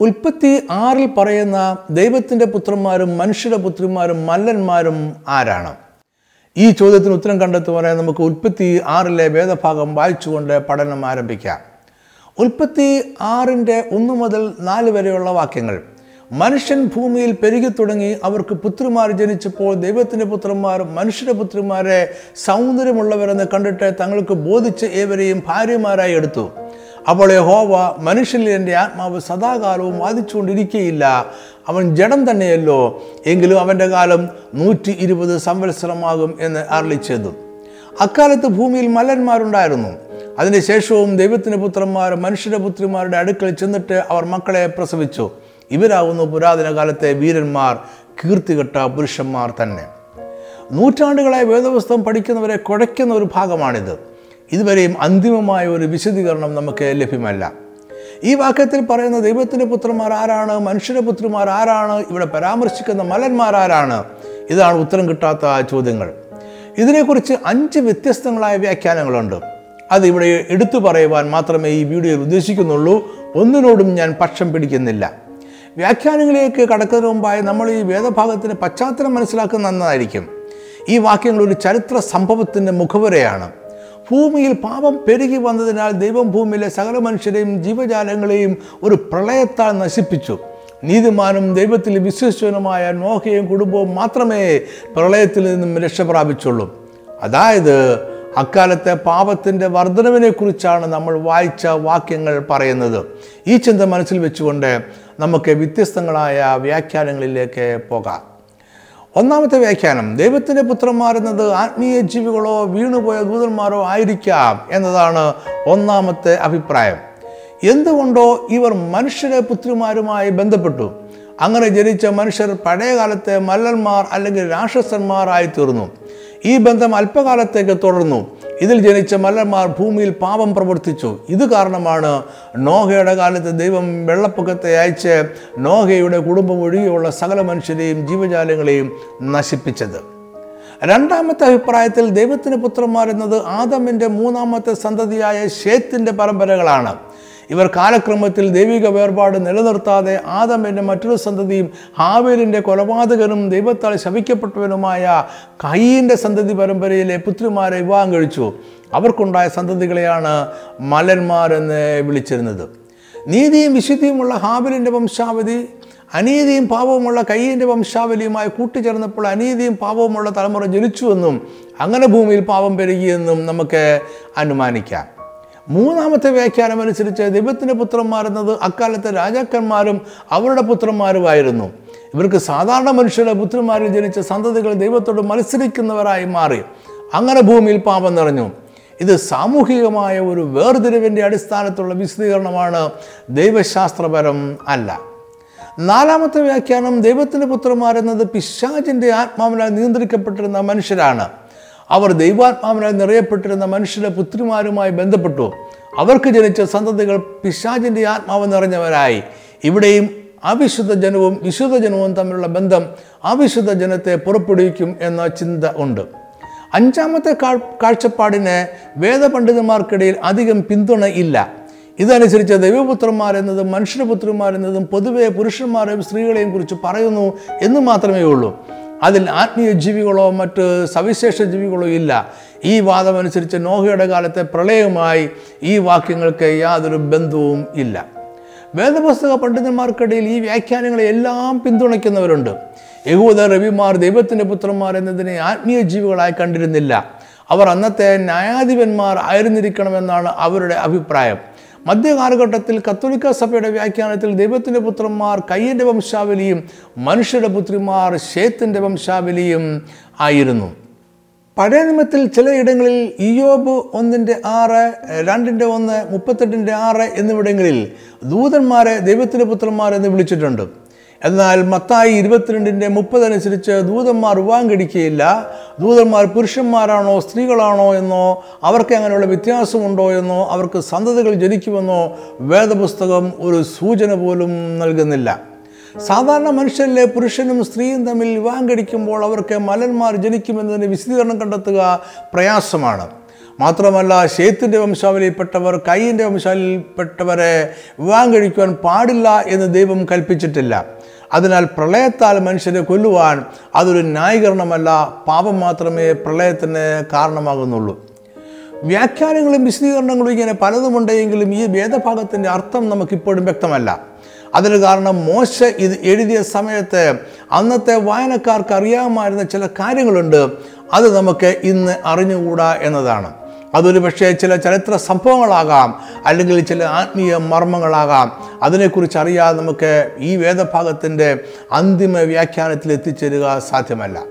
ഉൽപ്പത്തി ആറിൽ പറയുന്ന ദൈവത്തിന്റെ പുത്രന്മാരും മനുഷ്യരുടെ പുത്രിമാരും മല്ലന്മാരും ആരാണ്? ഈ ചോദ്യത്തിന് ഉത്തരം കണ്ടെത്തുവാനായി നമുക്ക് ഉൽപ്പത്തി ആറിലെ വേദഭാഗം വായിച്ചുകൊണ്ട് പഠനം ആരംഭിക്കാം. ഉൽപ്പത്തി ആറിന്റെ ഒന്ന് മുതൽ നാല് വരെയുള്ള വാക്യങ്ങൾ. മനുഷ്യൻ ഭൂമിയിൽ പെരുകി തുടങ്ങി അവർക്ക് പുത്രിമാർ ജനിച്ചപ്പോൾ ദൈവത്തിന്റെ പുത്രന്മാർ മനുഷ്യരുടെ പുത്രിമാരെ സൗന്ദര്യമുള്ളവരെന്ന് കണ്ടിട്ട് തങ്ങൾക്ക് ബോധിച്ച് ഏവരെയും ഭാര്യമാരായി എടുത്തു. അപ്പോൾ യഹോവ മനുഷ്യനിൽ എന്റെ ആത്മാവ് സദാകാലവും വാദിച്ചുകൊണ്ടിരിക്കുകയില്ല അവൻ ജഡം തന്നെയല്ലോ എങ്കിലും അവന്റെ കാലം നൂറ്റി ഇരുപത് സംവത്സരമാകും എന്ന് അരളി ചെയ്തു അക്കാലത്ത് ഭൂമിയിൽ മല്ലന്മാരുണ്ടായിരുന്നു അതിനുശേഷവും ദൈവത്തിന്റെ പുത്രന്മാർ മനുഷ്യരുടെ പുത്രിമാരുടെ അടുക്കൽ ചെന്നിട്ട് അവർ മക്കളെ പ്രസവിച്ചു. ഇവരാകുന്നു പുരാതന കാലത്തെ വീരന്മാർ കീർത്തികെട്ട പുരുഷന്മാർ തന്നെ. നൂറ്റാണ്ടുകളായി വേദപുസ്തകം പഠിക്കുന്നവരെ കുഴയ്ക്കുന്ന ഒരു ഭാഗമാണിത്. ഇതുവരെയും അന്തിമമായ ഒരു വിശദീകരണം നമുക്ക് ലഭ്യമല്ല. ഈ വാക്യത്തിൽ പറയുന്ന ദൈവത്തിന്റെ പുത്രന്മാർ ആരാണ്? മനുഷ്യന്റെ പുത്രിമാർ ആരാണ്? ഇവിടെ പരാമർശിക്കുന്ന മലന്മാർ ആരാണ്? ഇതാണ് ഉത്തരം കിട്ടാത്ത ചോദ്യങ്ങൾ. ഇതിനെക്കുറിച്ച് അഞ്ച് വ്യത്യസ്തങ്ങളായ വ്യാഖ്യാനങ്ങളുണ്ട്. അത് ഇവിടെ എടുത്തു പറയുവാൻ മാത്രമേ ഈ വീഡിയോയിൽ ഉദ്ദേശിക്കുന്നുള്ളൂ. ഒന്നിനോടും ഞാൻ പക്ഷം പിടിക്കുന്നില്ല. വ്യാഖ്യാനങ്ങളിലേക്ക് കടക്കുന്നതിന് മുമ്പായി നമ്മൾ ഈ വേദഭാഗത്തിന്റെ പശ്ചാത്തലം മനസ്സിലാക്കുന്ന നന്നായിരിക്കും. ഈ വാക്യങ്ങൾ ഒരു ചരിത്ര സംഭവത്തിന്റെ മുഖവരയാണ്. ഭൂമിയിൽ പാപം പെരുകി വന്നതിനാൽ ദൈവം ഭൂമിയിലെ സകല മനുഷ്യരെയും ജീവജാലങ്ങളെയും ഒരു പ്രളയത്താൽ നശിപ്പിച്ചു. നീതിമാനും ദൈവത്തിൽ വിശ്വസ്വനുമായ നോഹയും കുടുംബവും മാത്രമേ പ്രളയത്തിൽ നിന്നും രക്ഷ പ്രാപിച്ചുള്ളൂ. അതായത് അക്കാലത്തെ പാപത്തിന്റെ വർധനവിനെക്കുറിച്ചാണ് നമ്മൾ വായിച്ച വാക്യങ്ങൾ പറയുന്നത്. ഈ ചിന്ത മനസ്സിൽ വെച്ചുകൊണ്ട് നമുക്ക് വ്യത്യസ്തങ്ങളായ വ്യാഖ്യാനങ്ങളിലേക്ക് പോകാം. ഒന്നാമത്തെ വ്യാഖ്യാനം ദൈവത്തിന്റെ പുത്രന്മാർ എന്നത് ആത്മീയ ജീവികളോ വീണുപോയ ദൂതന്മാരോ ആയിരിക്കാം എന്നതാണ് ഒന്നാമത്തെ അഭിപ്രായം. എന്തുകൊണ്ടോ ഇവർ മനുഷ്യരെ പുത്രിമാരുമായി ബന്ധപ്പെട്ടു. അങ്ങനെ ജനിച്ച മനുഷ്യർ പഴയകാലത്തെ മല്ലന്മാർ അല്ലെങ്കിൽ രാക്ഷസന്മാർ ആയിത്തീർന്നു ഈ ബന്ധം അല്പകാലത്തേക്ക് തുടർന്നു. ഇതിൽ ജനിച്ച മലന്മാർ ഭൂമിയിൽ പാപം പ്രവർത്തിച്ചു. ഇത് കാരണമാണ് നോഹയുടെ കാലത്ത് ദൈവം വെള്ളപ്പൊക്കത്തെ അയച്ച് നോഹയുടെ കുടുംബം ഒഴികെയുള്ള സകല മനുഷ്യരെയും ജീവജാലങ്ങളെയും നശിപ്പിച്ചത്. രണ്ടാമത്തെ അഭിപ്രായത്തിൽ ദൈവത്തിന് പുത്രന്മാർ എന്നത് ആദമിന്റെ മൂന്നാമത്തെ സന്തതിയായ ഷേത്തിന്റെ പരമ്പരകളാണ്. ഇവർ കാലക്രമത്തിൽ ദൈവിക വേർപാട് നിലനിർത്താതെ ആദമിന്റെ മറ്റൊരു സന്തതിയും ഹാവേലിന്റെ കൊലപാതകനും ദൈവത്താൽ ശവിക്കപ്പെട്ടവനുമായ കയ്യീന്റെ സന്തതി പരമ്പരയിലെ പുത്രിമാരെ വിവാഹം കഴിച്ചു. അവർക്കുണ്ടായ സന്തതികളെയാണ് മലന്മാരെന്ന് വിളിച്ചിരുന്നത്. നീതിയും വിശുദ്ധിയുമുള്ള ഹാബിലിന്റെ വംശാവധി അനീതിയും പാപവുമുള്ള കയ്യന്റെ വംശാവലിയുമായി കൂട്ടിച്ചേർന്നപ്പോൾ അനീതിയും പാപവുമുള്ള തലമുറ ജനിച്ചുവെന്നും അങ്ങനെ ഭൂമിയിൽ പാപം പെരുകിയെന്നും നമുക്ക് അനുമാനിക്കാം. മൂന്നാമത്തെ വ്യാഖ്യാനം അനുസരിച്ച് ദൈവത്തിന്റെ പുത്രന്മാരെന്നത് അക്കാലത്തെ രാജാക്കന്മാരും അവരുടെ പുത്രന്മാരുമായിരുന്നു. ഇവർക്ക് സാധാരണ മനുഷ്യരുടെ പുത്രന്മാരിൽ ജനിച്ച സന്തതികൾ ദൈവത്തോട് മത്സരിക്കുന്നവരായി മാറി. അങ്ങനെ ഭൂമിയിൽ പാപം നിറഞ്ഞു. ഇത് സാമൂഹികമായ ഒരു വേർതിരിവിന്റെ അടിസ്ഥാനത്തുള്ള വിശദീകരണമാണ് ദൈവശാസ്ത്രപരം അല്ല. നാലാമത്തെ വ്യാഖ്യാനം ദൈവത്തിന്റെ പുത്രന്മാരെന്നത് പിശാചിന്റെ ആത്മാവിനാൽ നിയന്ത്രിക്കപ്പെട്ടിരുന്ന മനുഷ്യരാണ്. അവർ ദൈവാത്മാവിനാൽ നിറയപ്പെട്ടിരുന്ന മനുഷ്യരുടെ പുത്രിമാരുമായി ബന്ധപ്പെട്ടു. അവർക്ക് ജനിച്ച സന്തതികൾ പിശാചിന്റെ ആത്മാവ് നിറഞ്ഞവരായി. ഇവിടെയും അവിശുദ്ധ ജനവും വിശുദ്ധ ജനവും തമ്മിലുള്ള ബന്ധം അവിശുദ്ധ ജനത്തെ പുറപ്പെടുവിക്കും എന്ന ചിന്ത ഉണ്ട്. അഞ്ചാമത്തെ കാഴ്ചപ്പാടിന് വേദപണ്ഡിതന്മാർക്കിടയിൽ അധികം പിന്തുണ ഇല്ല. ഇതനുസരിച്ച് ദൈവപുത്രന്മാരെന്നതും മനുഷ്യപുത്രന്മാരെന്നതും പൊതുവെ പുരുഷന്മാരെയും സ്ത്രീകളെയും കുറിച്ച് പറയുന്നു എന്ന് മാത്രമേ ഉള്ളൂ. അതിൽ ആത്മീയ ജീവികളോ മറ്റ് സവിശേഷ ജീവികളോ ഇല്ല. ഈ വാദമനുസരിച്ച് നോഹയുടെ കാലത്തെ പ്രളയവുമായി ഈ വാക്യങ്ങൾക്ക് യാതൊരു ബന്ധവും ഇല്ല. വേദപുസ്തക പണ്ഡിതന്മാർക്കിടയിൽ ഈ വ്യാഖ്യാനങ്ങളെ എല്ലാം പിന്തുണയ്ക്കുന്നവരുണ്ട്. യഹൂദ രവിമാർ ദൈവത്തിന്റെ പുത്രന്മാർ എന്നതിനെ ആത്മീയ ജീവികളായി കണ്ടിരുന്നില്ല. അവർ അന്നത്തെ ന്യായാധിപന്മാർ ആയിരുന്നിരിക്കണമെന്നാണ് അവരുടെ അഭിപ്രായം. മധ്യകാലഘട്ടത്തിൽ കത്തോലിക്ക സഭയുടെ വ്യാഖ്യാനത്തിൽ ദൈവത്തിന്റെ പുത്രന്മാർ കയ്യന്റെ വംശാവലിയും മനുഷ്യരുടെ പുത്രിമാർ ഷേത്തിന്റെ വംശാവലിയും ആയിരുന്നു. പഴയ നിയമത്തിൽ ചിലയിടങ്ങളിൽ ഇയോബ് ഒന്നിന്റെ ആറ് രണ്ടിന്റെ ഒന്ന് മുപ്പത്തെട്ടിന്റെ ആറ് എന്നിവിടങ്ങളിൽ ദൂതന്മാരെ ദൈവത്തിന്റെ പുത്രന്മാരെന്ന് വിളിച്ചിട്ടുണ്ട്. എന്നാൽ മത്തായി ഇരുപത്തിരണ്ടിന്റെ മുപ്പതനുസരിച്ച് ദൂതന്മാർ വിവാഹം ദൂതന്മാർ പുരുഷന്മാരാണോ സ്ത്രീകളാണോ എന്നോ അവർക്ക് അങ്ങനെയുള്ള വ്യത്യാസമുണ്ടോ എന്നോ അവർക്ക് സന്തതികൾ ജനിക്കുമെന്നോ വേദപുസ്തകം ഒരു സൂചന പോലും നൽകുന്നില്ല. സാധാരണ മനുഷ്യരിലെ പുരുഷനും സ്ത്രീയും തമ്മിൽ വിവാഹം കഴിക്കുമ്പോൾ അവർക്ക് മലന്മാർ ജനിക്കുമെന്നതിന് വിശദീകരണം കണ്ടെത്തുക പ്രയാസമാണ്. മാത്രമല്ല ശേത്തിന്റെ വംശാവലിയിൽപ്പെട്ടവർ കൈയിന്റെ വംശാവലിയിൽപ്പെട്ടവരെ വിവാഹം കഴിക്കുവാൻ പാടില്ല എന്ന് ദൈവം കൽപ്പിച്ചിട്ടില്ല. അതിനാൽ പ്രളയത്താൽ മനുഷ്യനെ കൊല്ലുവാൻ അതൊരു ന്യായീകരണമല്ല പാപം മാത്രമേ പ്രളയത്തിന് കാരണമാകുന്നുള്ളൂ. വ്യാഖ്യാനങ്ങളും വിശദീകരണങ്ങളും ഇങ്ങനെ പലതുമുണ്ടെങ്കിലും ഈ വേദഭാഗത്തിന്റെ അർത്ഥം നമുക്കിപ്പോഴും വ്യക്തമല്ല. അതിന് കാരണം മോശ ഇത് എഴുതിയ സമയത്ത് അന്നത്തെ വായനക്കാർക്ക് അറിയാമായിരുന്ന ചില കാര്യങ്ങളുണ്ട്. അത് നമുക്ക് ഇന്ന് അറിഞ്ഞുകൂടാ എന്നതാണ്. അതൊരു പക്ഷേ ചില ചരിത്ര സംഭവങ്ങളാകാം അല്ലെങ്കിൽ ചില ആത്മീയ മർമ്മങ്ങളാകാം. അതിനെക്കുറിച്ച് അറിയാതെ നമുക്ക് ഈ വേദഭാഗത്തിന്റെ അന്തിമ വ്യാഖ്യാനത്തിൽ എത്തിച്ചേരുക സാധ്യമല്ല.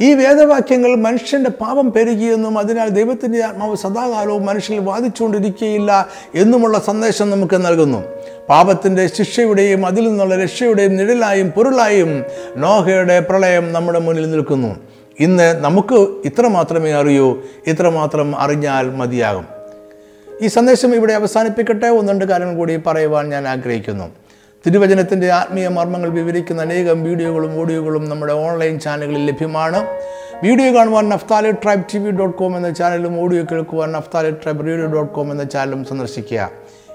ഈ വേദവാക്യങ്ങൾ മനുഷ്യന്റെ പാപം പെരുകിയെന്നും അതിനാൽ ദൈവത്തിന്റെ ആത്മാവ് സദാകാലവും മനുഷ്യനിൽ വാദിച്ചുകൊണ്ടിരിക്കുകയില്ല എന്നുമുള്ള സന്ദേശം നമുക്ക് നൽകുന്നു. പാപത്തിന്റെ ശിക്ഷയുടെയും അതിൽ നിന്നുള്ള രക്ഷയുടെയും നിഴലായും പൊരുളായും നോഹയുടെ പ്രളയം നമ്മുടെ മുന്നിൽ നിൽക്കുന്നു. ഇന്ന് നമുക്ക് ഇത്ര മാത്രമേ അറിയൂ ഇത്രമാത്രം അറിഞ്ഞാൽ മതിയാകും. ഈ സന്ദേശം ഇവിടെ അവസാനിപ്പിക്കട്ടെ? ഒന്ന് രണ്ട് കാര്യങ്ങൾ കൂടി പറയുവാൻ ഞാൻ ആഗ്രഹിക്കുന്നു. തിരുവചനത്തിന്റെ ആത്മീയ മർമ്മങ്ങൾ വിവരിക്കുന്ന അനേകം വീഡിയോകളും ഓഡിയോകളും നമ്മുടെ ഓൺലൈൻ ചാനലുകളിൽ ലഭ്യമാണ്. വീഡിയോ കാണുവാൻ Naphtali tribe T V dot com എന്ന ചാനലും ഓഡിയോ കേൾക്കുവാൻ Naphtali tribe radio dot com എന്ന ചാനലും സന്ദർശിക്കുക.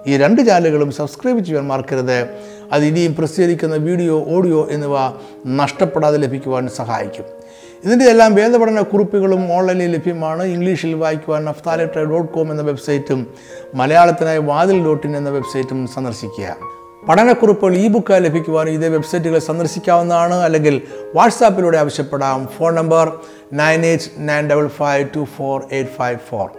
ഈ രണ്ട് ചാനലുകളും സബ്സ്ക്രൈബ് ചെയ്യാൻ മറക്കരുത്. അത് ഇനിയും പ്രസിദ്ധീകരിക്കുന്ന വീഡിയോ ഓഡിയോ എന്നിവ നഷ്ടപ്പെടാതെ ലഭിക്കുവാൻ സഹായിക്കും. ഇതിന്റെ എല്ലാം വേദപഠന കുറിപ്പുകളും ഓൺലൈനിൽ ലഭ്യമാണ്. ഇംഗ്ലീഷിൽ വായിക്കുവാൻ നഫ്താലിട്ര ഡോട്ട് കോം എന്ന വെബ്സൈറ്റും മലയാളത്തിനായി വാതിൽ ഡോട്ട് ഇൻ എന്ന വെബ്സൈറ്റും സന്ദർശിക്കുക. പഠനക്കുറിപ്പുകൾ ഇ ബുക്കായി ലഭിക്കുവാൻ ഇതേ വെബ്സൈറ്റുകൾ സന്ദർശിക്കാവുന്നതാണ്. അല്ലെങ്കിൽ വാട്സാപ്പിലൂടെ ആവശ്യപ്പെടാം. Phone number nine eight nine double five two four eight five four.